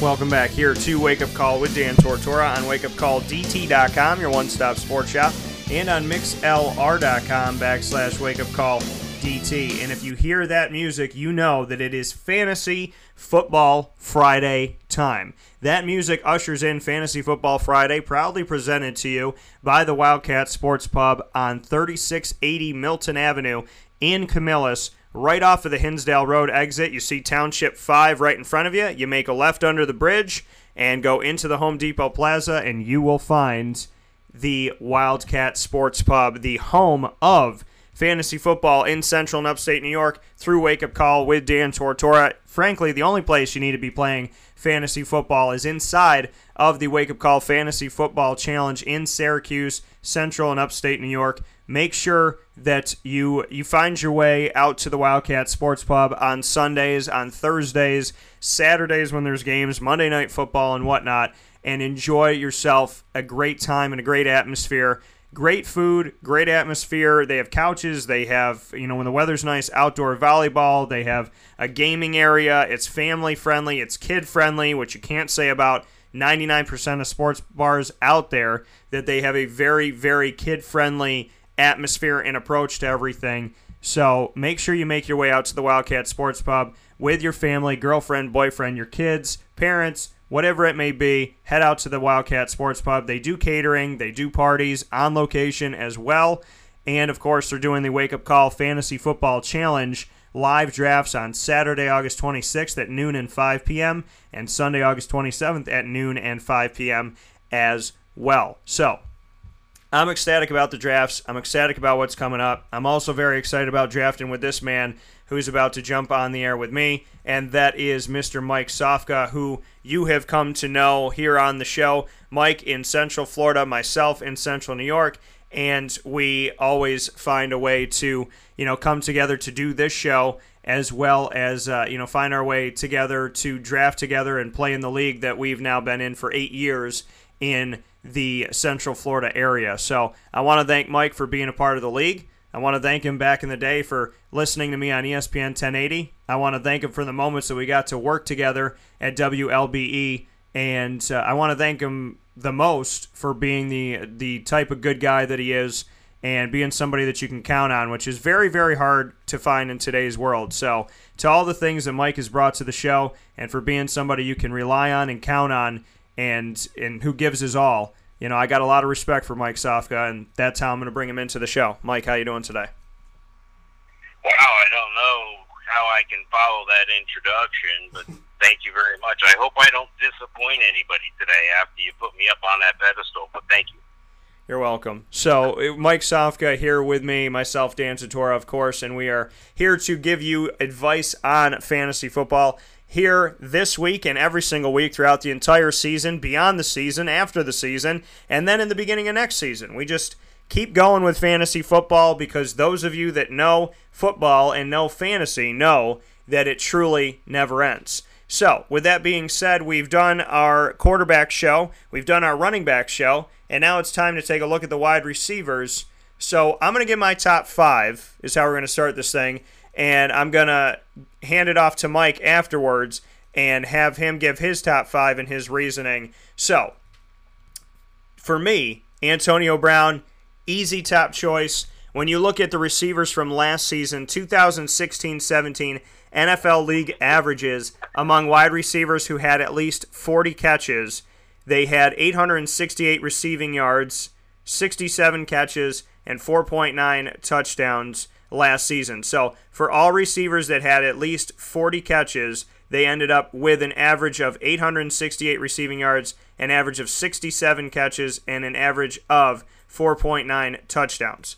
Welcome back here to Wake Up Call with Dan Tortora on wakeupcalldt.com, your one stop sports shop, and on mixlr.com backslash wakeupcalldt. And if you hear that music, you know that it is Fantasy Football Friday time. That music ushers in Fantasy Football Friday, proudly presented to you by the Wildcat Sports Pub on 3680 Milton Avenue in Camillus right off of the Hinsdale Road exit. You see Township 5 right in front of you. You make a left under the bridge and go into the Home Depot Plaza, and you will find the Wildcat Sports Pub, the home of fantasy football in central and upstate New York through Wake Up Call with Dan Tortora. Frankly, the only place you need to be playing fantasy football is inside of the Wake Up Call Fantasy Football Challenge in Syracuse, central and upstate New York make sure that you you find your way out to the Wildcat Sports Pub on Sundays, on Thursdays, Saturdays when there's games, Monday night football and whatnot, and enjoy yourself a great time and a great atmosphere. Great food, great atmosphere. They have couches. They have, you know, when the weather's nice, outdoor volleyball. They have a gaming area. It's family friendly. It's kid friendly, which you can't say about 99% of sports bars out there. That they have a very, very kid friendly atmosphere and approach to everything. So make sure you make your way out to the Wildcat Sports Pub with your family, girlfriend, boyfriend, your kids, parents, whatever it may be. Head out to the Wildcat Sports Pub. They do catering, they do parties on location as well. And of course, they're doing the Wake Up Call Fantasy Football Challenge live drafts on Saturday, August 26th at noon and 5 p.m., and Sunday, August 27th at noon and 5 p.m. as well. So I'm ecstatic about the drafts. I'm ecstatic about what's coming up. I'm also very excited about drafting with this man who's about to jump on the air with me, and that is Mr. Mike Sofka, who you have come to know here on the show. Mike in Central Florida, myself in Central New York, and we always find a way to, you know, come together to do this show as well as, uh, you know, find our way together to draft together and play in the league that we've now been in for eight years in the Central Florida area. So I want to thank Mike for being a part of the league. I want to thank him back in the day for listening to me on ESPN 1080. I want to thank him for the moments that we got to work together at WLBE, and uh, I want to thank him the most for being the the type of good guy that he is and being somebody that you can count on, which is very very hard to find in today's world. So to all the things that Mike has brought to the show, and for being somebody you can rely on and count on and and who gives his all. You know, I got a lot of respect for Mike Sofka, and that's how I'm going to bring him into the show. Mike, how you doing today? Wow, I don't know how I can follow that introduction, but thank you very much. I hope I don't disappoint anybody today after you put me up on that pedestal, but thank you. You're welcome. So, uh, Mike Sofka here with me, myself, Dan Tortora, of course, and we are here to give you advice on fantasy football here this week and every single week throughout the entire season, beyond the season, after the season, and then in the beginning of next season. We just keep going with fantasy football because those of you that know football and know fantasy know that it truly never ends. So, with that being said, we've done our quarterback show, we've done our running back show, and now it's time to take a look at the wide receivers. So, I'm going to give my top five, is how we're going to start this thing and I'm going to hand it off to Mike afterwards and have him give his top five and his reasoning. So, for me, Antonio Brown, easy top choice. When you look at the receivers from last season, 2016 17 NFL League averages among wide receivers who had at least 40 catches, they had 868 receiving yards, 67 catches, and 4.9 touchdowns last season. So for all receivers that had at least 40 catches, they ended up with an average of 868 receiving yards, an average of 67 catches, and an average of 4.9 touchdowns.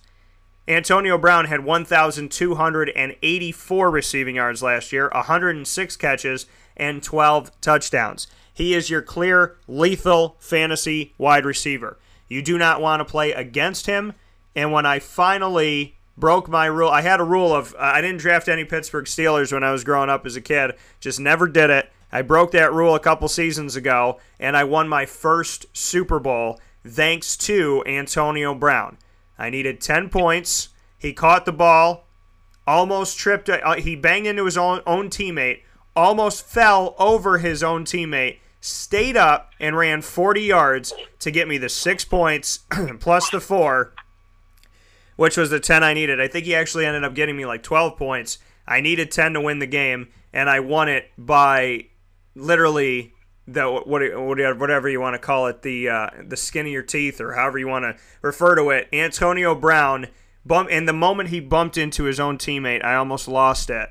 Antonio Brown had 1,284 receiving yards last year, 106 catches, and 12 touchdowns. He is your clear, lethal fantasy wide receiver. You do not want to play against him. And when I finally broke my rule. I had a rule of uh, I didn't draft any Pittsburgh Steelers when I was growing up as a kid. Just never did it. I broke that rule a couple seasons ago, and I won my first Super Bowl thanks to Antonio Brown. I needed 10 points. He caught the ball, almost tripped. Uh, he banged into his own, own teammate, almost fell over his own teammate, stayed up and ran 40 yards to get me the six points plus the four, which was the 10 I needed. I think he actually ended up getting me like 12 points. I needed 10 to win the game, and I won it by literally the whatever you want to call it, the uh, the skin of your teeth, or however you want to refer to it. Antonio Brown bump, and the moment he bumped into his own teammate, I almost lost it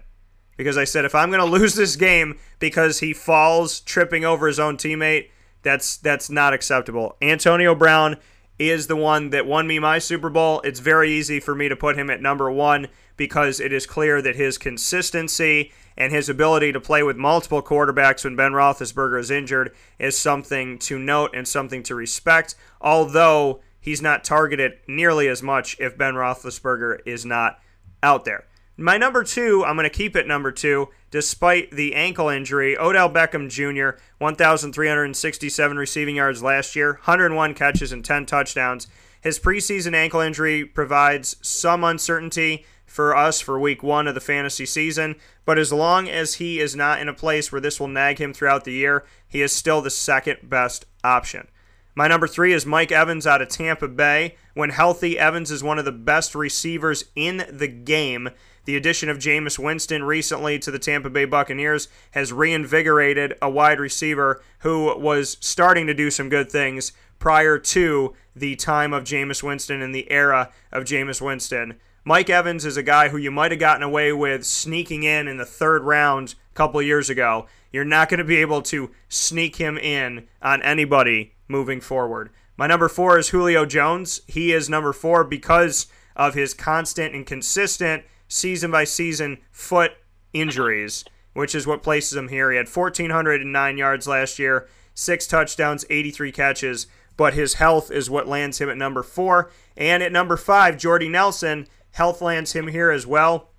because I said if I'm going to lose this game because he falls tripping over his own teammate, that's that's not acceptable. Antonio Brown is the one that won me my Super Bowl. It's very easy for me to put him at number 1 because it is clear that his consistency and his ability to play with multiple quarterbacks when Ben Roethlisberger is injured is something to note and something to respect. Although he's not targeted nearly as much if Ben Roethlisberger is not out there. My number two, I'm going to keep it number two, despite the ankle injury. Odell Beckham Jr., 1,367 receiving yards last year, 101 catches and 10 touchdowns. His preseason ankle injury provides some uncertainty for us for week one of the fantasy season, but as long as he is not in a place where this will nag him throughout the year, he is still the second best option. My number three is Mike Evans out of Tampa Bay. When healthy, Evans is one of the best receivers in the game. The addition of Jameis Winston recently to the Tampa Bay Buccaneers has reinvigorated a wide receiver who was starting to do some good things prior to the time of Jameis Winston and the era of Jameis Winston. Mike Evans is a guy who you might have gotten away with sneaking in in the third round a couple years ago. You're not going to be able to sneak him in on anybody moving forward. My number four is Julio Jones. He is number four because of his constant and consistent season by season foot injuries, which is what places him here. He had 1,409 yards last year, six touchdowns, 83 catches, but his health is what lands him at number four. And at number five, Jordy Nelson, health lands him here as well.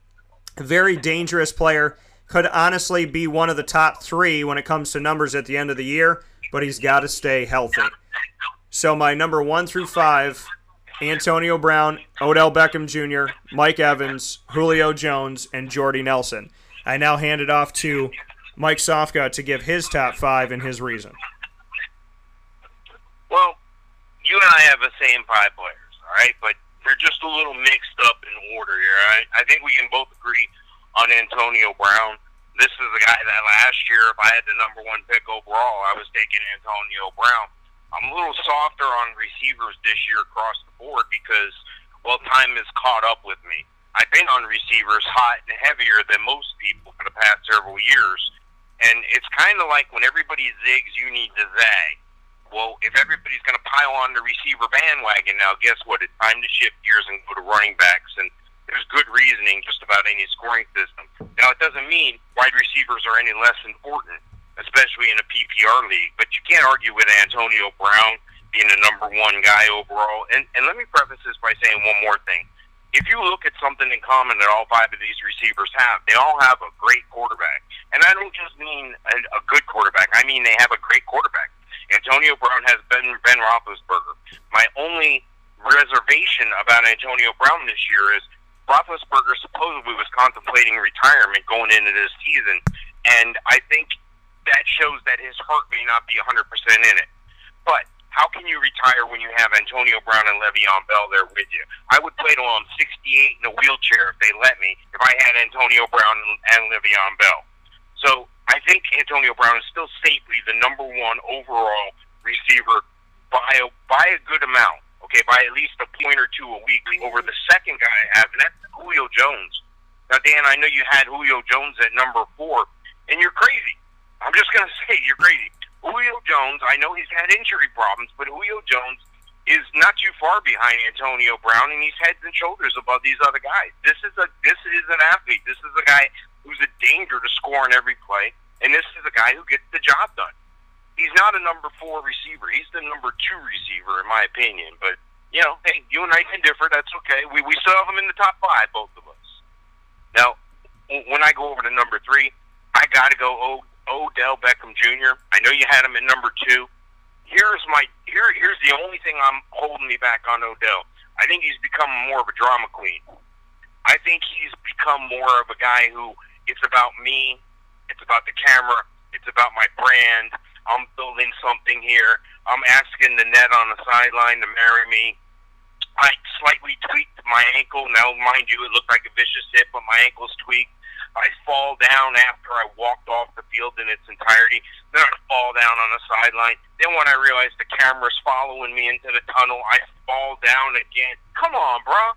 Very dangerous player. Could honestly be one of the top three when it comes to numbers at the end of the year, but he's got to stay healthy. So my number one through five Antonio Brown, Odell Beckham Jr., Mike Evans, Julio Jones, and Jordy Nelson. I now hand it off to Mike Sofka to give his top five and his reason. Well, you and I have the same five players, all right? But they're just a little mixed up in order here. Right? I think we can both agree on Antonio Brown. This is the guy that last year, if I had the number one pick overall, I was taking Antonio Brown. I'm a little softer on receivers this year across the board because, well, time has caught up with me. I've been on receivers hot and heavier than most people for the past several years. And it's kind of like when everybody zigs, you need to zag. Well, if everybody's going to pile on the receiver bandwagon now, guess what? It's time to shift gears and go to running backs. And there's good reasoning just about any scoring system. Now, it doesn't mean wide receivers are any less important especially in a PPR league. But you can't argue with Antonio Brown being the number one guy overall. And, and let me preface this by saying one more thing. If you look at something in common that all five of these receivers have, they all have a great quarterback. And I don't just mean a, a good quarterback. I mean they have a great quarterback. Antonio Brown has Ben Ben Roethlisberger. My only reservation about Antonio Brown this year is Roethlisberger supposedly was contemplating retirement going into this season, and I think that shows that his heart may not be 100% in it. But how can you retire when you have Antonio Brown and Le'Veon Bell there with you? I would play till I'm 68 in a wheelchair if they let me, if I had Antonio Brown and Le'Veon Bell. So I think Antonio Brown is still safely the number one overall receiver by a, by a good amount, okay, by at least a point or two a week over the second guy I have, and that's Julio Jones. Now, Dan, I know you had Julio Jones at number four, and you're crazy. I'm just going to say you're crazy. Julio Jones, I know he's had injury problems, but Julio Jones is not too far behind Antonio Brown, and he's heads and shoulders above these other guys. This is a this is an athlete. This is a guy who's a danger to score on every play, and this is a guy who gets the job done. He's not a number four receiver. He's the number two receiver, in my opinion. But you know, hey, you and I can differ. That's okay. We we still have him in the top five, both of us. Now, when I go over to number three, I got to go Odell Beckham Jr. I know you had him at number two. Here's my here. Here's the only thing I'm holding me back on Odell. I think he's become more of a drama queen. I think he's become more of a guy who it's about me. It's about the camera. It's about my brand. I'm building something here. I'm asking the net on the sideline to marry me. I slightly tweaked my ankle. Now, mind you, it looked like a vicious hit, but my ankle's tweaked. I fall down after I walked off the field in its entirety. Then I fall down on the sideline. Then when I realize the camera's following me into the tunnel, I fall down again. Come on, bro.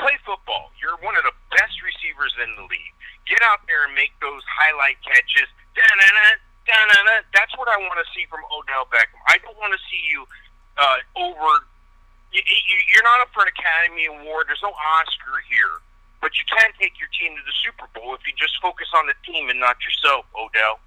Play football. You're one of the best receivers in the league. Get out there and make those highlight catches. Da-na-na, da-na-na. That's what I want to see from Odell Beckham. I don't want to see you uh, over you're not up for an Academy Award. There's no Oscar here. But you can take your team to the Super Bowl if you just focus on the team and not yourself, Odell.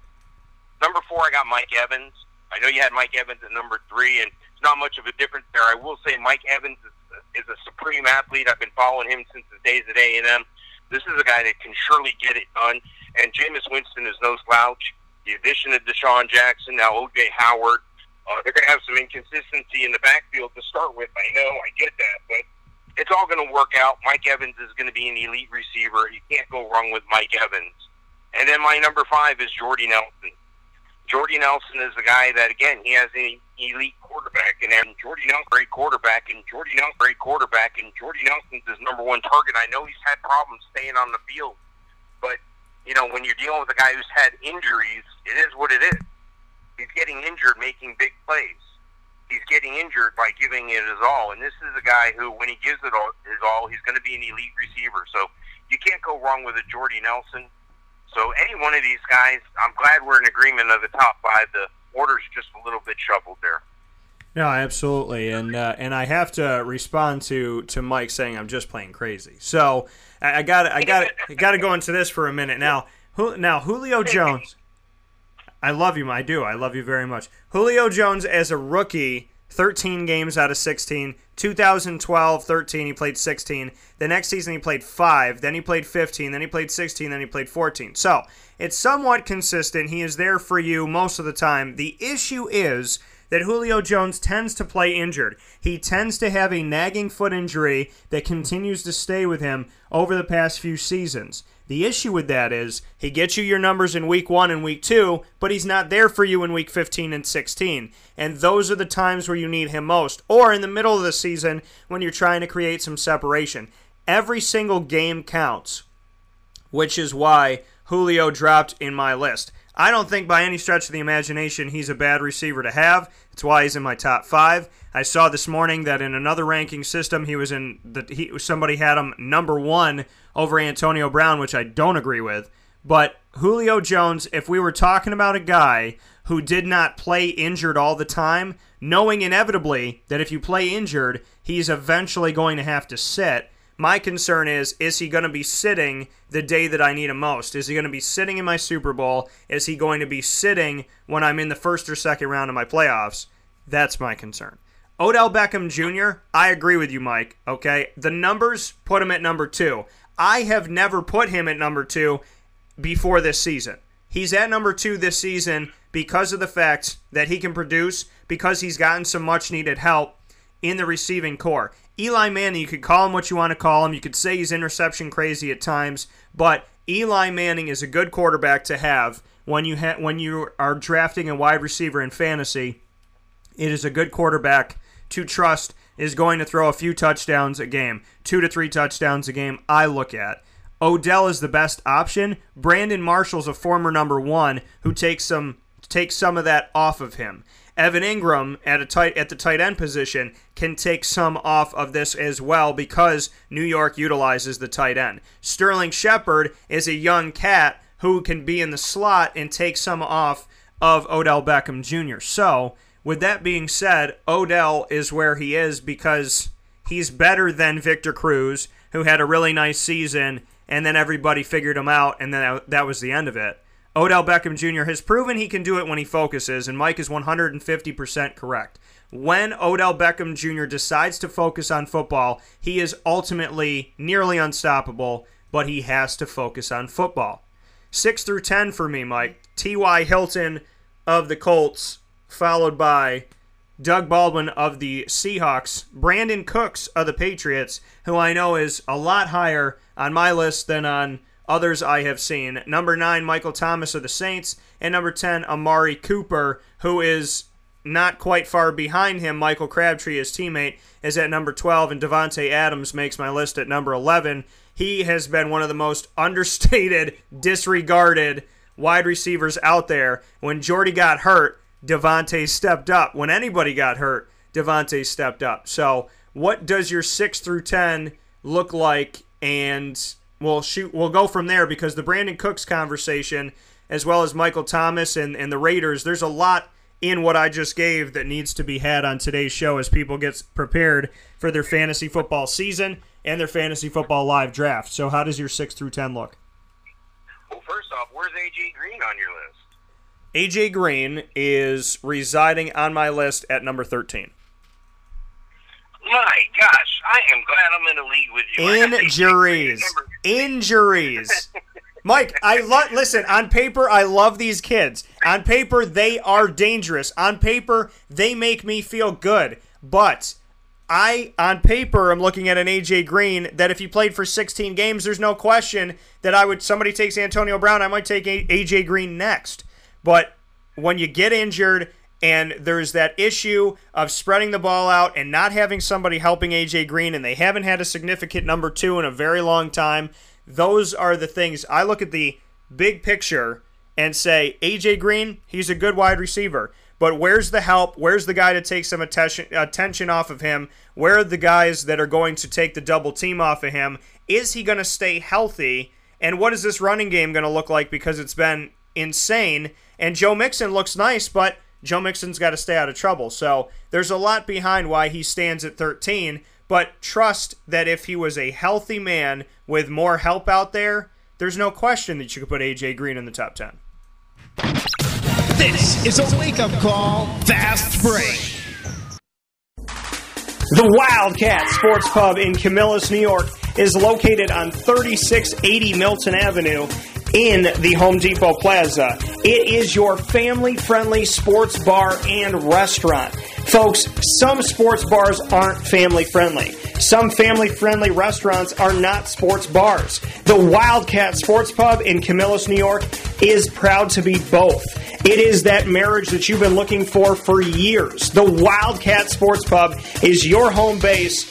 Number four, I got Mike Evans. I know you had Mike Evans at number three, and it's not much of a difference there. I will say Mike Evans is, is a supreme athlete. I've been following him since his days at A&M. This is a guy that can surely get it done. And Jameis Winston is no slouch. The addition of DeSean Jackson, now O.J. Howard, uh, they're going to have some inconsistency in the backfield to start with. I know, I get that, but it's all going to work out. Mike Evans is going to be an elite receiver. You can't go wrong with Mike Evans. And then my number five is Jordy Nelson. Jordy Nelson is the guy that, again, he has an elite quarterback, and then Jordy Nelson, great quarterback, and Jordy Nelson, great quarterback, and Jordy Nelson's his number one target. I know he's had problems staying on the field, but you know when you're dealing with a guy who's had injuries, it is what it is. He's getting injured making big plays. He's getting injured by giving it his all. And this is a guy who, when he gives it all, his all, he's going to be an elite receiver. So you can't go wrong with a Jordy Nelson. So any one of these guys, I'm glad we're in agreement of the top five. The order's just a little bit shuffled there. No, absolutely, and uh, and I have to respond to to Mike saying I'm just playing crazy. So I got I got I got to go into this for a minute now. Now Julio Jones. I love you. I do. I love you very much. Julio Jones as a rookie, 13 games out of 16. 2012, 13, he played 16. The next season, he played 5. Then he played 15. Then he played 16. Then he played 14. So it's somewhat consistent. He is there for you most of the time. The issue is that Julio Jones tends to play injured. He tends to have a nagging foot injury that continues to stay with him over the past few seasons. The issue with that is he gets you your numbers in week one and week two, but he's not there for you in week 15 and 16. And those are the times where you need him most, or in the middle of the season when you're trying to create some separation. Every single game counts, which is why Julio dropped in my list. I don't think by any stretch of the imagination he's a bad receiver to have. That's why he's in my top five. I saw this morning that in another ranking system he was in that he somebody had him number one over Antonio Brown, which I don't agree with. But Julio Jones, if we were talking about a guy who did not play injured all the time, knowing inevitably that if you play injured, he's eventually going to have to sit. My concern is is he going to be sitting the day that I need him most? Is he going to be sitting in my Super Bowl? Is he going to be sitting when I'm in the first or second round of my playoffs? That's my concern. Odell Beckham Jr., I agree with you, Mike. Okay. The numbers put him at number two. I have never put him at number two before this season. He's at number two this season because of the fact that he can produce, because he's gotten some much needed help in the receiving corps. Eli Manning, you could call him what you want to call him. You could say he's interception crazy at times, but Eli Manning is a good quarterback to have when you ha- when you are drafting a wide receiver in fantasy. It is a good quarterback to trust is going to throw a few touchdowns a game, two to three touchdowns a game. I look at. Odell is the best option. Brandon Marshall's a former number one who takes some takes some of that off of him. Evan Engram at a tight at the tight end position can take some off of this as well because New York utilizes the tight end. Sterling Shepard is a young cat who can be in the slot and take some off of Odell Beckham Jr. So with that being said, Odell is where he is because he's better than Victor Cruz, who had a really nice season, and then everybody figured him out, and then that was the end of it. Odell Beckham Jr. has proven he can do it when he focuses, and Mike is 150% correct. When Odell Beckham Jr. decides to focus on football, he is ultimately nearly unstoppable, but he has to focus on football. 6 through 10 for me, Mike. T.Y. Hilton of the Colts followed by Doug Baldwin of the Seahawks, Brandin Cooks of the Patriots, who I know is a lot higher on my list than on others I have seen. Number nine, Michael Thomas of the Saints, and number 10, Amari Cooper, who is not quite far behind him. Michael Crabtree, his teammate, is at number 12, and Davante Adams makes my list at number 11. He has been one of the most understated, disregarded wide receivers out there. When Jordy got hurt, Davante stepped up. When anybody got hurt, Davante stepped up. So, what does your 6 through 10 look like? And we'll shoot we'll go from there because the Brandin Cooks conversation as well as Michael Thomas and, and the Raiders, there's a lot in what I just gave that needs to be had on today's show as people get prepared for their fantasy football season and their fantasy football live draft. So how does your six through ten look? Well, first off, where's AJ Green on your list? AJ Green is residing on my list at number thirteen. My gosh, I am glad I'm in a league with you. Injuries. Injuries. Mike, I love. Listen, on paper, I love these kids. On paper, they are dangerous. On paper, they make me feel good. But I, on paper, I'm looking at an AJ Green that if he played for 16 games, there's no question that I would. Somebody takes Antonio Brown, I might take AJ Green next. But when you get injured and there's that issue of spreading the ball out and not having somebody helping AJ Green, and they haven't had a significant number two in a very long time. Those are the things I look at the big picture and say AJ Green, he's a good wide receiver. But where's the help? Where's the guy to take some attention attention off of him? Where are the guys that are going to take the double team off of him? Is he going to stay healthy? And what is this running game going to look like? Because it's been insane. And Joe Mixon looks nice, but Joe Mixon's got to stay out of trouble. So there's a lot behind why he stands at 13. But trust that if he was a healthy man with more help out there, there's no question that you could put AJ Green in the top 10. This is a wake up call, fast break. The Wildcat Sports Pub in Camillus, New York is located on 3680 Milton Avenue in the Home Depot Plaza. It is your family friendly sports bar and restaurant. Folks, some sports bars aren't family friendly. Some family friendly restaurants are not sports bars. The Wildcat Sports Pub in Camillus, New York is proud to be both. It is that marriage that you've been looking for for years. The Wildcat Sports Pub is your home base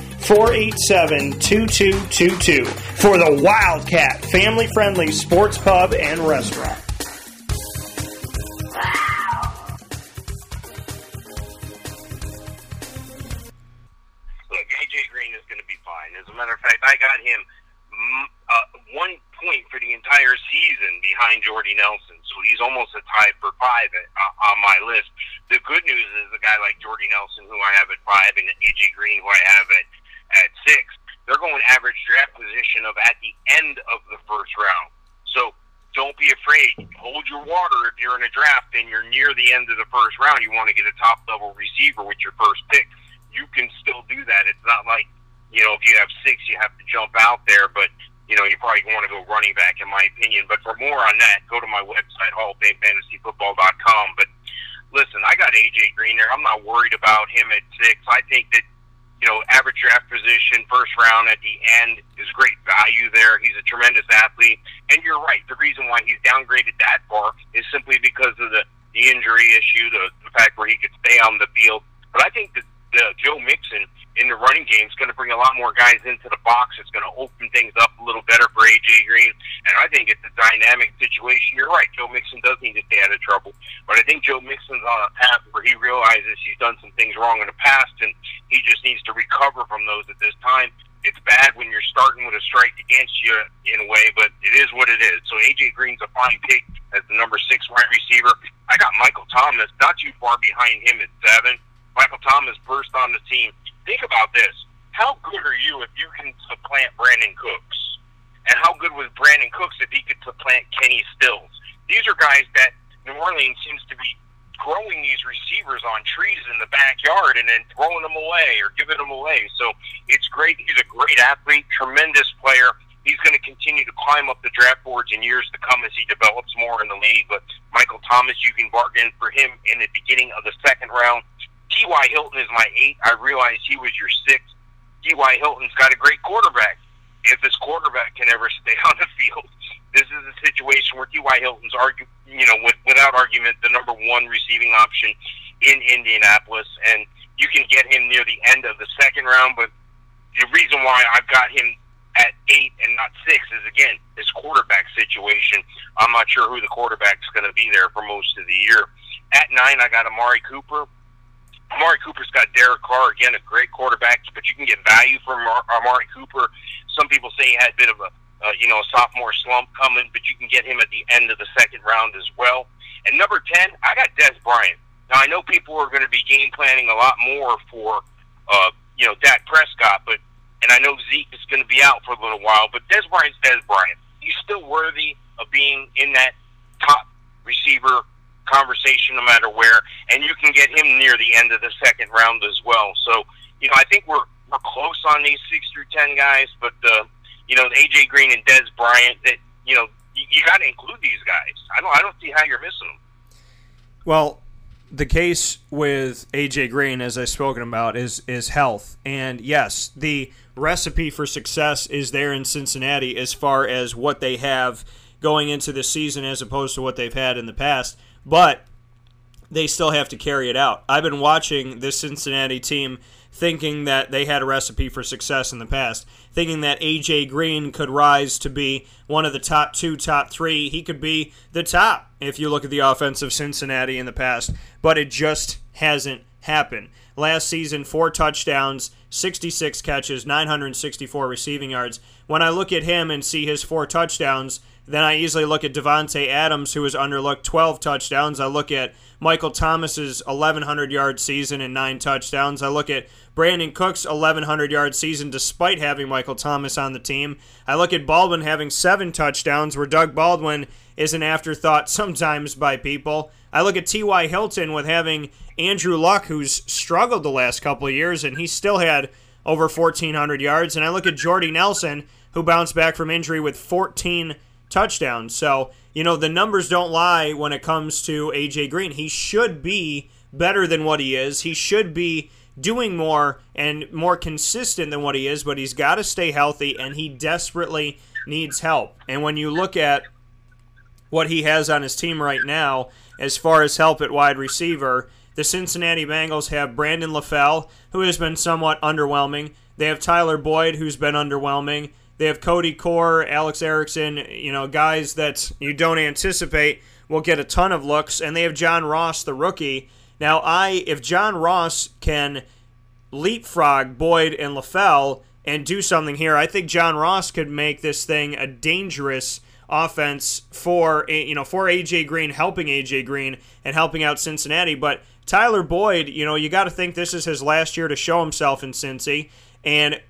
487 2222 for the Wildcat family friendly sports pub and restaurant. Look, AJ Green is going to be fine. As a matter of fact, I got him mm, uh, one point for the entire season behind Jordy Nelson, so he's almost a tie for five at, uh, on my list. The good news is a guy like Jordy Nelson, who I have at five, and AJ Green, who I have at at six, they're going average draft position of at the end of the first round. So don't be afraid. Hold your water if you're in a draft and you're near the end of the first round. You want to get a top level receiver with your first pick. You can still do that. It's not like, you know, if you have six, you have to jump out there, but, you know, you probably want to go running back, in my opinion. But for more on that, go to my website, halloffamefantasyfootball.com. But listen, I got AJ Green there. I'm not worried about him at six. I think that you know, average draft position, first round at the end is great value there. He's a tremendous athlete. And you're right. The reason why he's downgraded that far is simply because of the, the injury issue, the, the fact where he could stay on the field. But I think that the Joe Mixon in the running game is going to bring a lot more guys into the box. It's going to open things up a little better for AJ Green, and I think it's a dynamic situation. You're right, Joe Mixon does need to stay out of trouble, but I think Joe Mixon's on a path where he realizes he's done some things wrong in the past, and he just needs to recover from those at this time. It's bad when you're starting with a strike against you in a way, but it is what it is. So AJ Green's a fine pick as the number six wide receiver. I got Michael Thomas not too far behind him at seven. Michael Thomas burst on the team think about this. How good are you if you can supplant Brandin Cooks? And how good was Brandin Cooks if he could supplant Kenny Stills? These are guys that New Orleans seems to be growing these receivers on trees in the backyard and then throwing them away or giving them away. So it's great. He's a great athlete, tremendous player. He's going to continue to climb up the draft boards in years to come as he develops more in the league. But Michael Thomas, you can bargain for him in the beginning of the second round. T.Y. Hilton is my eight. I realize he was your six. T.Y. Hilton's got a great quarterback. If his quarterback can ever stay on the field, this is a situation where T.Y. Hilton's argue, you know, with, without argument, the number one receiving option in Indianapolis, and you can get him near the end of the second round. But the reason why I've got him at eight and not six is again this quarterback situation. I'm not sure who the quarterback's going to be there for most of the year. At nine, I got Amari Cooper. Amari Cooper's got Derek Carr again, a great quarterback, but you can get value from Amari Cooper. Some people say he had a bit of a uh, you know a sophomore slump coming, but you can get him at the end of the second round as well. And number ten, I got Dez Bryant. Now I know people are going to be game planning a lot more for uh, you know Dak Prescott, but and I know Zeke is going to be out for a little while, but Dez Bryant's Dez Bryant. He's still worthy of being in that top receiver conversation no matter where, and you can get him near the end of the second round as well. So, you know, I think we're we're close on these six through ten guys, but uh, you know, AJ Green and Dez Bryant, that you know, you, you got to include these guys. I don't I don't see how you're missing them. Well, the case with AJ Green, as I've spoken about, is is health, and yes, the recipe for success is there in Cincinnati as far as what they have going into the season as opposed to what they've had in the past. But they still have to carry it out. I've been watching this Cincinnati team thinking that they had a recipe for success in the past, thinking that AJ Green could rise to be one of the top two, top three. He could be the top if you look at the offense of Cincinnati in the past, but it just hasn't happened. Last season, four touchdowns, 66 catches, 964 receiving yards. When I look at him and see his four touchdowns, then I easily look at Davante Adams, who has underlooked 12 touchdowns. I look at Michael Thomas's 1,100 yard season and nine touchdowns. I look at Brandin Cooks' 1,100 yard season despite having Michael Thomas on the team. I look at Baldwin having seven touchdowns, where Doug Baldwin is an afterthought sometimes by people. I look at T.Y. Hilton with having Andrew Luck, who's struggled the last couple of years, and he still had over 1,400 yards. And I look at Jordy Nelson, who bounced back from injury with 14 touchdowns. So, you know, the numbers don't lie when it comes to A.J. Green. He should be better than what he is. He should be doing more and more consistent than what he is, but he's got to stay healthy and he desperately needs help. And when you look at what he has on his team right now, as far as help at wide receiver, the Cincinnati Bengals have Brandon LaFell, who has been somewhat underwhelming. They have Tyler Boyd, who's been underwhelming. They have Cody Core, Alex Erickson, you know, guys that you don't anticipate will get a ton of looks. And they have John Ross, the rookie. Now, I if John Ross can leapfrog Boyd and LaFell and do something here, I think John Ross could make this thing a dangerous offense for you know for AJ Green, helping AJ Green and helping out Cincinnati. But Tyler Boyd, you know, you got to think this is his last year to show himself in Cincy, and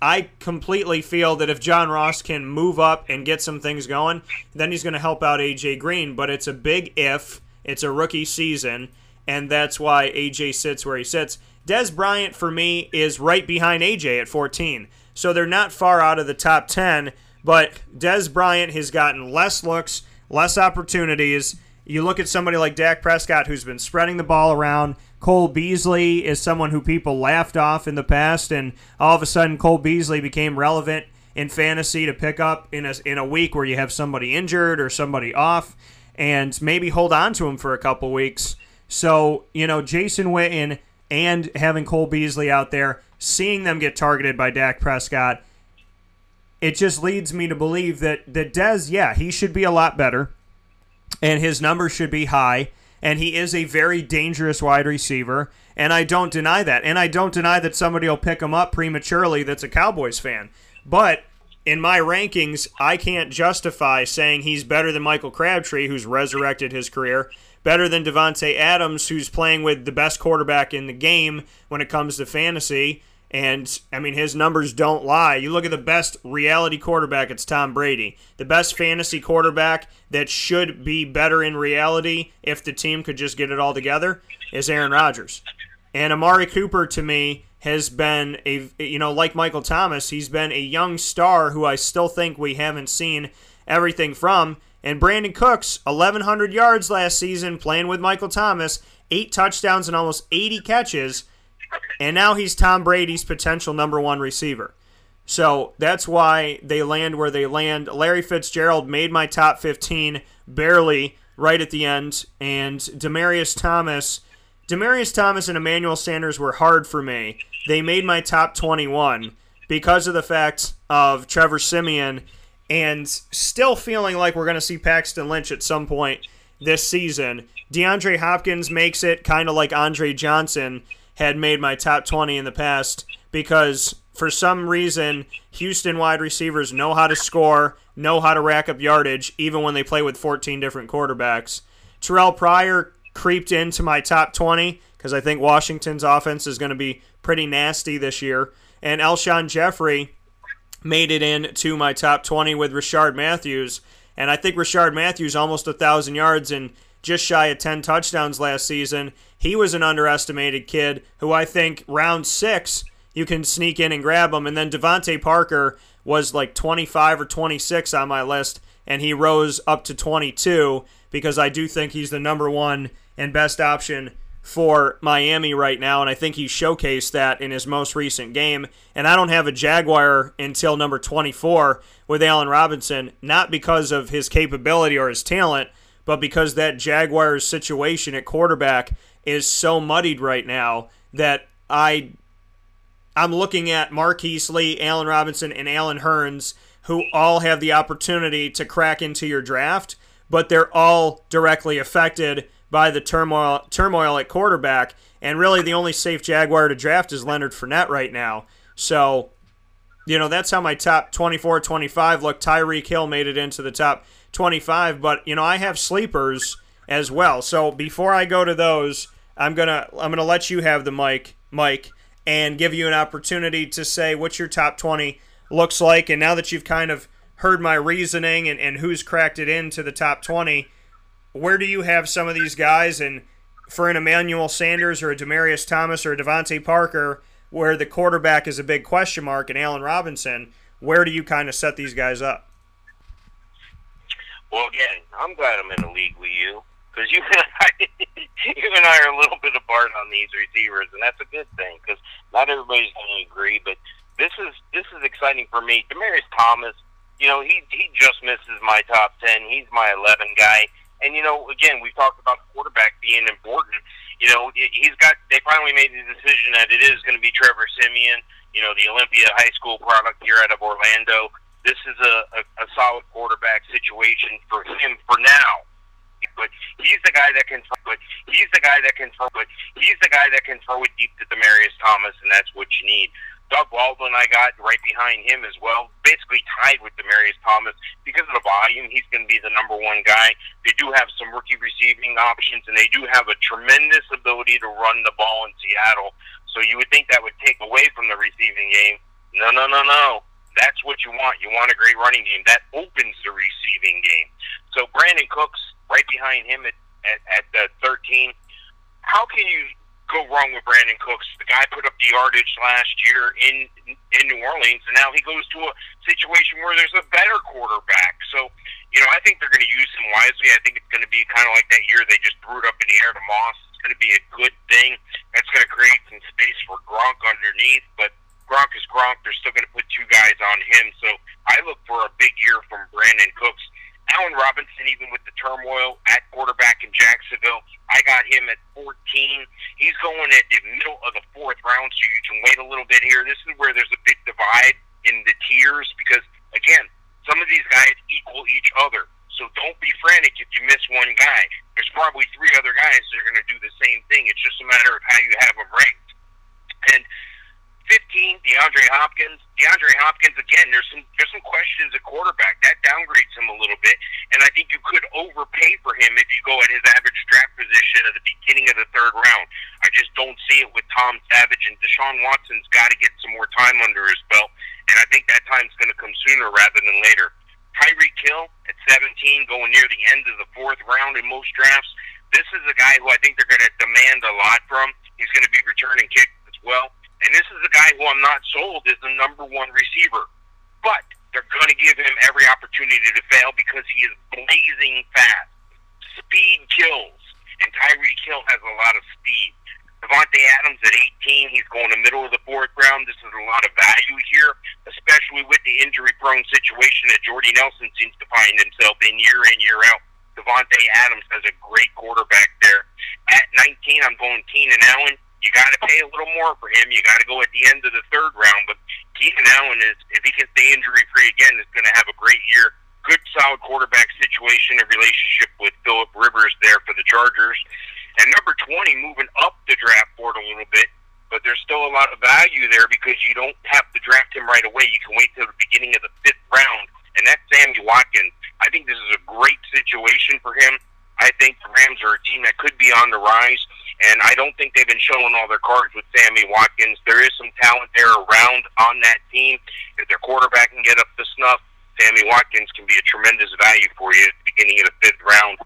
I completely feel that if John Ross can move up and get some things going, then he's going to help out AJ Green. But it's a big if. It's a rookie season, and that's why AJ sits where he sits. Dez Bryant, for me, is right behind AJ at 14. So they're not far out of the top 10, but Dez Bryant has gotten less looks, less opportunities. You look at somebody like Dak Prescott, who's been spreading the ball around Cole Beasley is someone who people laughed off in the past, and all of a sudden Cole Beasley became relevant in fantasy to pick up in a, in a week where you have somebody injured or somebody off, and maybe hold on to him for a couple weeks. So, you know, Jason Witten and having Cole Beasley out there, seeing them get targeted by Dak Prescott, it just leads me to believe that, that Dez, yeah, he should be a lot better, and his numbers should be high and he is a very dangerous wide receiver, and I don't deny that. And I don't deny that somebody will pick him up prematurely that's a Cowboys fan. But in my rankings, I can't justify saying he's better than Michael Crabtree, who's resurrected his career, better than Davante Adams, who's playing with the best quarterback in the game when it comes to fantasy, And I mean, his numbers don't lie. You look at the best reality quarterback, it's Tom Brady. The best fantasy quarterback that should be better in reality if the team could just get it all together is Aaron Rodgers. And Amari Cooper, to me, has been a, you know, like Michael Thomas, he's been a young star who I still think we haven't seen everything from. And Brandin Cooks, 1,100 yards last season playing with Michael Thomas, eight touchdowns and almost 80 catches and now he's Tom Brady's potential number one receiver. So that's why they land where they land. Larry Fitzgerald made my top 15 barely right at the end, and Demaryius Thomas. Demaryius Thomas and Emmanuel Sanders were hard for me. They made my top 21 because of the fact of Trevor Siemian and still feeling like we're going to see Paxton Lynch at some point this season. DeAndre Hopkins makes it kind of like Andre Johnson had made my top 20 in the past because for some reason Houston wide receivers know how to score, know how to rack up yardage, even when they play with 14 different quarterbacks. Terrelle Pryor creeped into my top 20 because I think Washington's offense is going to be pretty nasty this year. And Alshon Jeffery made it into my top 20 with Rishard Matthews. And I think Rishard Matthews almost a 1,000 yards and just shy of 10 touchdowns last season. He was an underestimated kid who I think round six you can sneak in and grab him. And then DeVante Parker was like 25 or 26 on my list, and he rose up to 22 because I do think he's the number one and best option for Miami right now, and I think he showcased that in his most recent game. And I don't have a Jaguar until number 24 with Allen Robinson, not because of his capability or his talent, but because that Jaguars situation at quarterback is so muddied right now that I I'm looking at Marquise Lee, Allen Robinson, and Allen Hurns, who all have the opportunity to crack into your draft, but they're all directly affected by the turmoil turmoil at quarterback. And really, the only safe Jaguar to draft is Leonard Fournette right now. So, you know, that's how my top 24 25 look. Tyreek Hill made it into the top 25, but you know, I have sleepers as well. So before I go to those, I'm gonna I'm gonna let you have the mic, Mike, and give you an opportunity to say what your top 20 looks like. And now that you've kind of heard my reasoning and, and who's cracked it into the top 20, where do you have some of these guys? And for an Emmanuel Sanders or a Demaryius Thomas or a DeVante Parker, where the quarterback is a big question mark, and Allen Robinson, where do you kind of set these guys up? Well, again, I'm glad I'm in a league with you because you and I, you and I are a little bit apart on these receivers, and that's a good thing because not everybody's going to agree. But this is this is exciting for me. Demaryius Thomas, you know, he he just misses my top ten. He's my eleven guy, and you know, again, we talked about quarterback being important. You know, he's got. They finally made the decision that it is going to be Trevor Siemian. You know, the Olympia High School product here out of Orlando this is a, a, a solid quarterback situation for him for now. But he's the guy that can. But he's the guy that can. But he's the guy that can throw it deep to Demaryius Thomas, and that's what you need. Doug Baldwin, I got right behind him as well, basically tied with Demaryius Thomas because of the volume. He's going to be the number one guy. They do have some rookie receiving options, and they do have a tremendous ability to run the ball in Seattle. So you would think that would take away from the receiving game. No, no, no, no. That's what you want. You want a great running game. That opens the receiving game. So Brandin Cooks right behind him at, at, at the 13. How can you go wrong with Brandin Cooks? The guy put up the yardage last year in in New Orleans, and now he goes to a situation where there's a better quarterback. So, you know, I think they're going to use him wisely. I think it's going to be kind of like that year they just threw it up in the air to Moss. It's going to be a good thing. That's going to create some space for Gronk underneath, but Gronk is Gronk. They're still going to put two guys on him. So I look for a big year from Brandin Cooks. Allen Robinson, even with the turmoil at quarterback in Jacksonville, I got him at 14. He's going at the middle of the fourth round, so you can wait a little bit here. This is where there's a big divide in the tiers because, again, some of these guys equal each other. So don't be frantic if you miss one guy. There's probably three other guys that are going to do the same thing. It's just a matter of how you have them ranked. And 15, DeAndre Hopkins. DeAndre Hopkins again. There's some there's some questions at quarterback that downgrades him a little bit, and I think you could overpay for him if you go at his average draft position at the beginning of the third round. I just don't see it with Tom Savage and Deshaun Watson's got to get some more time under his belt, and I think that time's going to come sooner rather than later. Tyreek Hill at 17, going near the end of the fourth round in most drafts. This is a guy who I think they're going to demand a lot from. He's going to be returning kicks as well. And this is a guy who I'm not sold is the number one receiver. But they're going to give him every opportunity to fail because he is blazing fast. Speed kills. And Tyreek Hill has a lot of speed. Davante Adams at 18, he's going to middle of the fourth round. This is a lot of value here, especially with the injury-prone situation that Jordy Nelson seems to find himself in year in, year out. Davante Adams has a great quarterback there. At 19, I'm going Keenan Allen. You got to pay a little more for him. You got to go at the end of the third round. But Keenan Allen is, if he can stay injury free again, is going to have a great year. Good, solid quarterback situation and relationship with Philip Rivers there for the Chargers. And number 20, moving up the draft board a little bit, but there's still a lot of value there because you don't have to draft him right away. You can wait till the beginning of the fifth round, and that's Sammy Watkins. I think this is a great situation for him. I think the Rams are a team that could be on the rise. And I don't think they've been showing all their cards with Sammy Watkins. There is some talent there around on that team. If their quarterback can get up to snuff, Sammy Watkins can be a tremendous value for you at the beginning of the fifth round.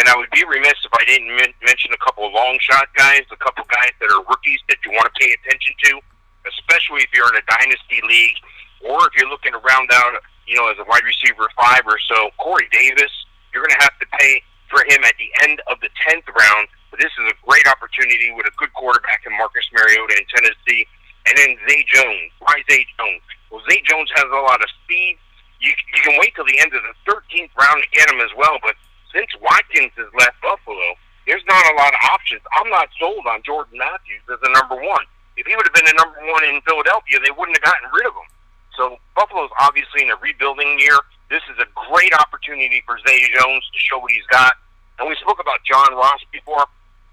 And I would be remiss if I didn't men- mention a couple of long shot guys, a couple guys that are rookies that you want to pay attention to, especially if you're in a dynasty league or if you're looking to round out, you know, as a wide receiver five or so. Corey Davis, you're going to have to pay for him at the end of the 10th round but this is a great opportunity with a good quarterback in Marcus Mariota in Tennessee. And then Zay Jones. Why Zay Jones? Well, Zay Jones has a lot of speed. You, you can wait till the end of the 13th round to get him as well. But since Watkins has left Buffalo, there's not a lot of options. I'm not sold on Jordan Matthews as the number one. If he would have been the number one in Philadelphia, they wouldn't have gotten rid of him. So Buffalo's obviously in a rebuilding year. This is a great opportunity for Zay Jones to show what he's got. And we spoke about John Ross before.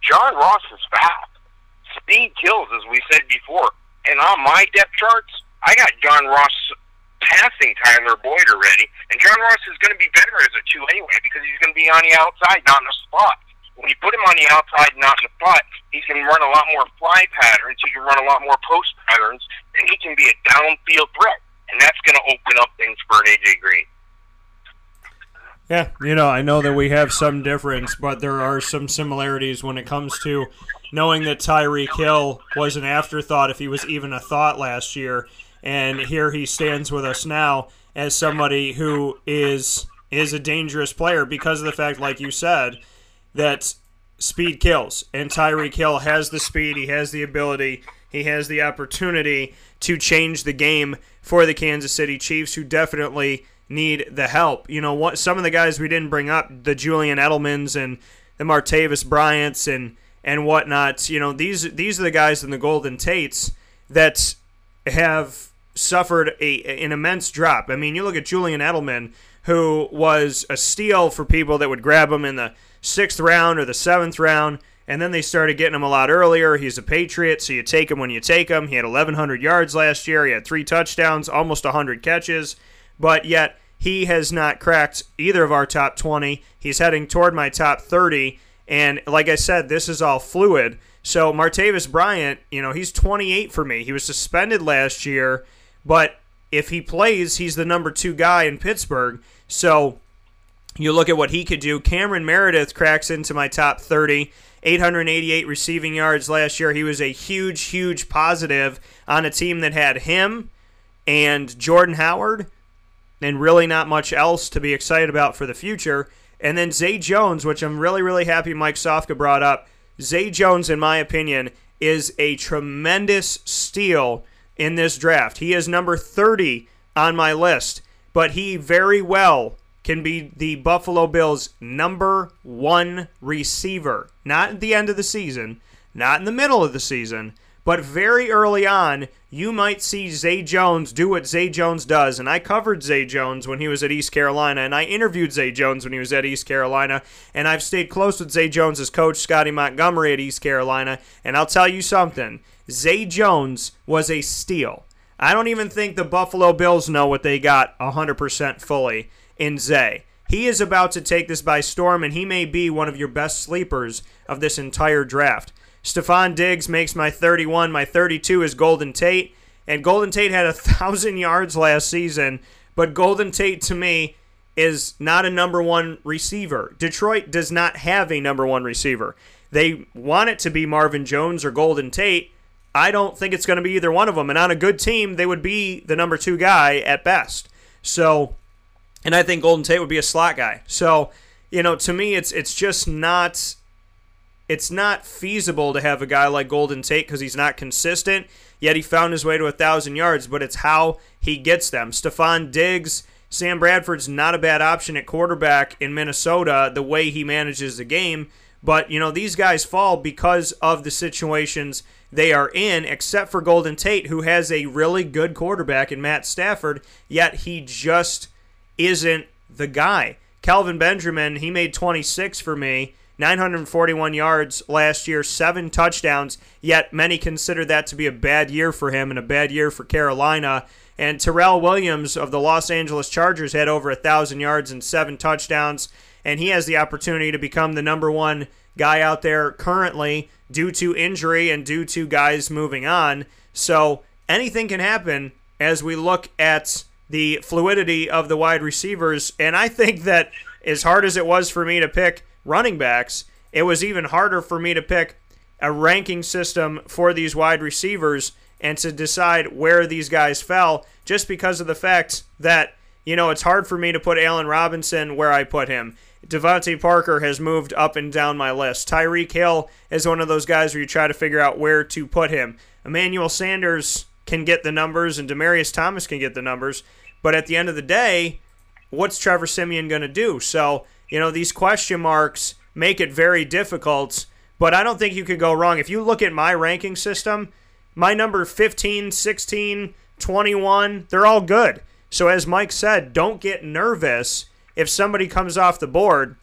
John Ross is fast. Speed kills, as we said before. And on my depth charts, I got John Ross passing Tyler Boyd already. And John Ross is going to be better as a two anyway because he's going to be on the outside, not in the spot. When you put him on the outside, not in the spot, he can run a lot more fly patterns. He can run a lot more post patterns, and he can be a downfield threat. And that's going to open up things for an AJ Green. Yeah, you know, I know that we have some difference, but there are some similarities when it comes to knowing that Tyreek Hill was an afterthought if he was even a thought last year, and here he stands with us now as somebody who is is a dangerous player because of the fact, like you said, that speed kills, and Tyreek Hill has the speed, he has the ability, he has the opportunity to change the game for the Kansas City Chiefs, who definitely need the help. You know, what some of the guys we didn't bring up, the Julian Edelmans and the Martavis Bryants and and whatnot. You know, these these are the guys in the Golden Tates that have suffered a an immense drop. I mean, you look at Julian Edelman, who was a steal for people that would grab him in the sixth round or the seventh round. And then they started getting him a lot earlier. He's a Patriot, so you take him when you take him. He had 1,100 yards last year. He had three touchdowns, almost 100 catches. But yet, he has not cracked either of our top 20. He's heading toward my top 30. And like I said, this is all fluid. So Martavis Bryant, you know, he's 28 for me. He was suspended last year, but if he plays, he's the number two guy in Pittsburgh. So you look at what he could do. Cameron Meredith cracks into my top 30. 888 receiving yards last year. He was a huge, huge positive on a team that had him and Jordan Howard and really not much else to be excited about for the future. And then Zay Jones, which I'm really, really happy Mike Sofka brought up. Zay Jones, in my opinion, is a tremendous steal in this draft. He is number 30 on my list, but he very well can be the Buffalo Bills' number one receiver. Not at the end of the season, not in the middle of the season, but very early on, you might see Zay Jones do what Zay Jones does. And I covered Zay Jones when he was at East Carolina, and I interviewed Zay Jones when he was at East Carolina. And I've stayed close with Zay Jones' coach, Scotty Montgomery, at East Carolina. And I'll tell you something Zay Jones was a steal. I don't even think the Buffalo Bills know what they got 100% fully in Zay. He is about to take this by storm, and he may be one of your best sleepers of this entire draft. Stefon Diggs makes my 31. My 32 is Golden Tate. And Golden Tate had a 1,000 yards last season, but Golden Tate to me is not a number one receiver. Detroit does not have a number one receiver. They want it to be Marvin Jones or Golden Tate, I don't think it's going to be either one of them. And on a good team, they would be the number two guy at best. So, and I think Golden Tate would be a slot guy. So, you know, to me, it's it's just not it's not feasible to have a guy like Golden Tate because he's not consistent. Yet he found his way to a thousand yards, but it's how he gets them. Stefon Diggs, Sam Bradford's not a bad option at quarterback in Minnesota. The way he manages the game, but you know these guys fall because of the situations they are in, except for Golden Tate, who has a really good quarterback in Matt Stafford, yet he just isn't the guy. Kelvin Benjamin, he made 26 for me, 941 yards last year, seven touchdowns, yet many consider that to be a bad year for him and a bad year for Carolina. And Tyrell Williams of the Los Angeles Chargers had over a 1,000 yards and seven touchdowns, and he has the opportunity to become the number one guy out there currently due to injury and due to guys moving on. So anything can happen as we look at the fluidity of the wide receivers. And I think that as hard as it was for me to pick running backs, it was even harder for me to pick a ranking system for these wide receivers and to decide where these guys fell just because of the fact that, you know, it's hard for me to put Allen Robinson where I put him. DeVante Parker has moved up and down my list. Tyreek Hill is one of those guys where you try to figure out where to put him. Emmanuel Sanders can get the numbers, and Demaryius Thomas can get the numbers. But at the end of the day, what's Trevor Siemian going to do? So, you know, these question marks make it very difficult. But I don't think you could go wrong. If you look at my ranking system, my number 15, 16, 21, they're all good. So, as Mike said, don't get nervous if somebody comes off the board,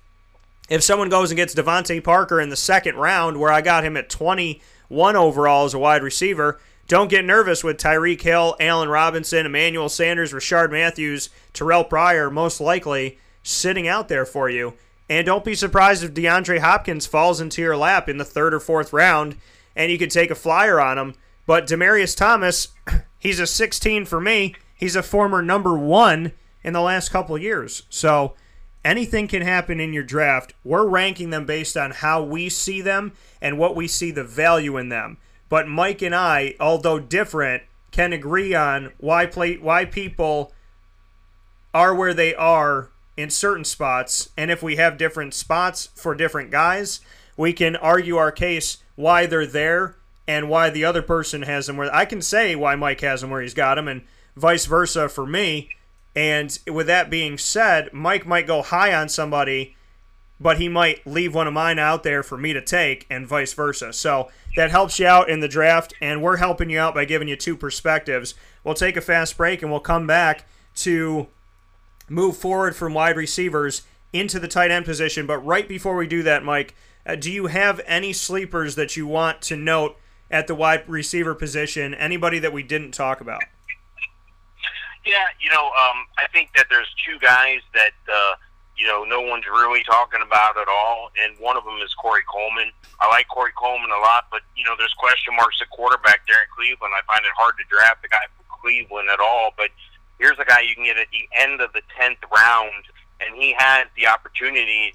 if someone goes and gets DeVante Parker in the second round, where I got him at 21 overall as a wide receiver, don't get nervous with Tyreek Hill, Allen Robinson, Emmanuel Sanders, Rishard Matthews, Terrelle Pryor, most likely sitting out there for you. And don't be surprised if DeAndre Hopkins falls into your lap in the third or fourth round and you could take a flyer on him. But Demaryius Thomas, he's a 16 for me. He's a former number one in the last couple years. So anything can happen in your draft. We're ranking them based on how we see them and what we see the value in them. But Mike and I, although different, can agree on why play, why people are where they are in certain spots. And if we have different spots for different guys, we can argue our case why they're there and why the other person has them where I can say why Mike has them where he's got them and vice versa for me. And with that being said, Mike might go high on somebody, but he might leave one of mine out there for me to take, and vice versa. So that helps you out in the draft, and we're helping you out by giving you two perspectives. We'll take a fast break, and we'll come back to move forward from wide receivers into the tight end position. But right before we do that, Mike, uh, do you have any sleepers that you want to note at the wide receiver position? Anybody that we didn't talk about? Yeah, you know, um, I think that there's two guys that uh, you know no one's really talking about at all, and one of them is Corey Coleman. I like Corey Coleman a lot, but you know, there's question marks at quarterback there in Cleveland. I find it hard to draft a guy from Cleveland at all, but here's a guy you can get at the end of the tenth round, and he has the opportunity.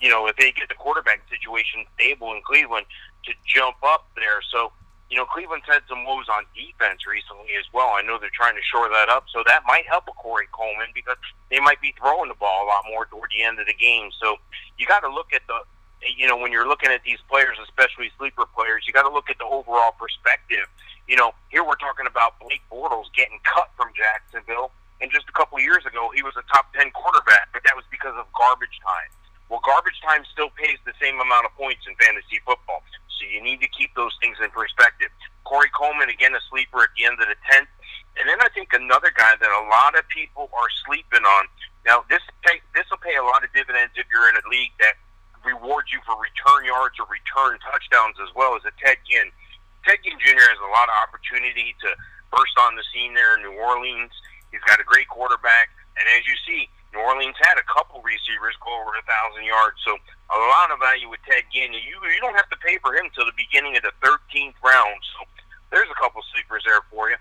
You know, if they get the quarterback situation stable in Cleveland, to jump up there. So you know, Cleveland's had some woes on defense recently as well. I know they're trying to shore that up, so that might help a Corey Coleman because they might be throwing the ball a lot more toward the end of the game. So you got to look at the, you know, when you're looking at these players, especially sleeper players, you got to look at the overall perspective. You know, here we're talking about Blake Bortles getting cut from Jacksonville, and just a couple years ago he was a top ten quarterback, but that was because of garbage time. Well, garbage time still pays the same amount of points in fantasy football. So you need to keep those things in perspective. Corey Coleman, again, a sleeper at the end of the 10th. And then I think another guy that a lot of people are sleeping on. Now, this pay, this will pay a lot of dividends if you're in a league that rewards you for return yards or return touchdowns as well as a Ted Ginn. Ted Ginn Jr. has a lot of opportunity to burst on the scene there in New Orleans. He's got a great quarterback, and as you see, New Orleans had a couple receivers go over a thousand yards. So a lot of value with Ted Ginn. You you don't have to pay for him till the beginning of the 13th round. So there's a couple sleepers there for you.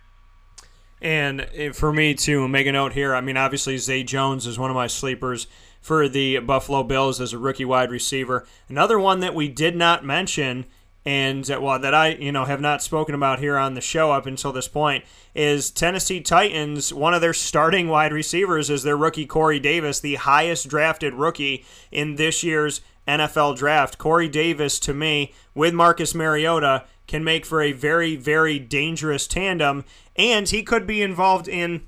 And eh, for me to make a note here, I mean, obviously Zay Jones is one of my sleepers for the Buffalo Bills as a rookie wide receiver. Another one that we did not mention and well that I you know have not spoken about here on the show up until this point is Tennessee Titans. One of their starting wide receivers is their rookie Corey Davis, the highest drafted rookie in this year's NFL draft. Corey Davis, to me, with Marcus Mariota, can make for a very very dangerous tandem, and he could be involved in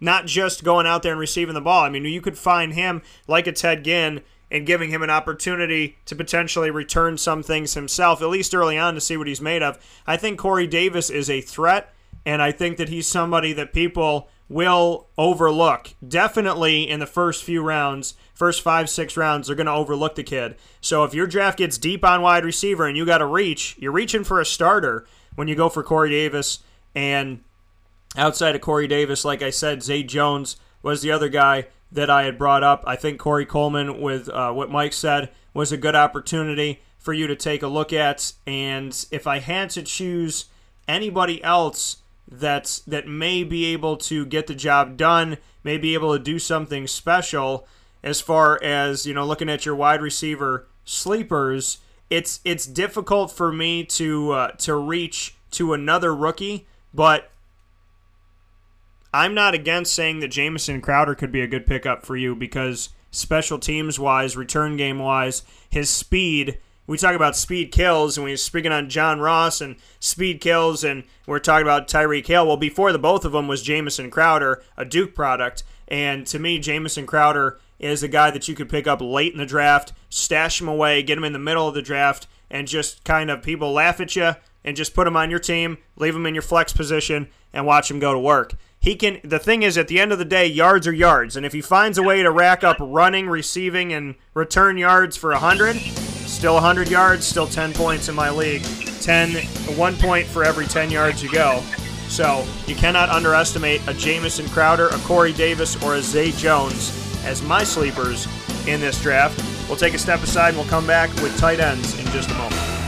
not just going out there and receiving the ball. I mean, you could find him like a Ted Ginn and giving him an opportunity to potentially return some things himself, at least early on, to see what he's made of. I think Corey Davis is a threat, and I think that he's somebody that people will overlook. Definitely in the first few rounds, first five, six rounds, they're going to overlook the kid. So if your draft gets deep on wide receiver and you got to reach, you're reaching for a starter when you go for Corey Davis. And outside of Corey Davis, like I said, Zay Jones was the other guy that I had brought up. I think Corey Coleman, with uh, what Mike said, was a good opportunity for you to take a look at. And if I had to choose anybody else that that may be able to get the job done, may be able to do something special, as far as you know, looking at your wide receiver sleepers, it's it's difficult for me to uh, to reach to another rookie, but I'm not against saying that Jamison Crowder could be a good pickup for you because special teams wise, return game wise, his speed. We talk about speed kills, and we are speaking on John Ross and speed kills, and we're talking about Tyreek Hill. Well, before the both of them was Jamison Crowder, a Duke product, and to me, Jamison Crowder is a guy that you could pick up late in the draft, stash him away, get him in the middle of the draft, and just kind of people laugh at you and just put him on your team, leave him in your flex position, and watch him go to work he can the thing is at the end of the day yards are yards and if he finds a way to rack up running receiving and return yards for 100 still 100 yards still 10 points in my league 10 one point for every 10 yards you go so you cannot underestimate a Jamison Crowder, a Corey Davis, or a Zay Jones as my sleepers in this draft. We'll take a step aside and we'll come back with tight ends in just a moment.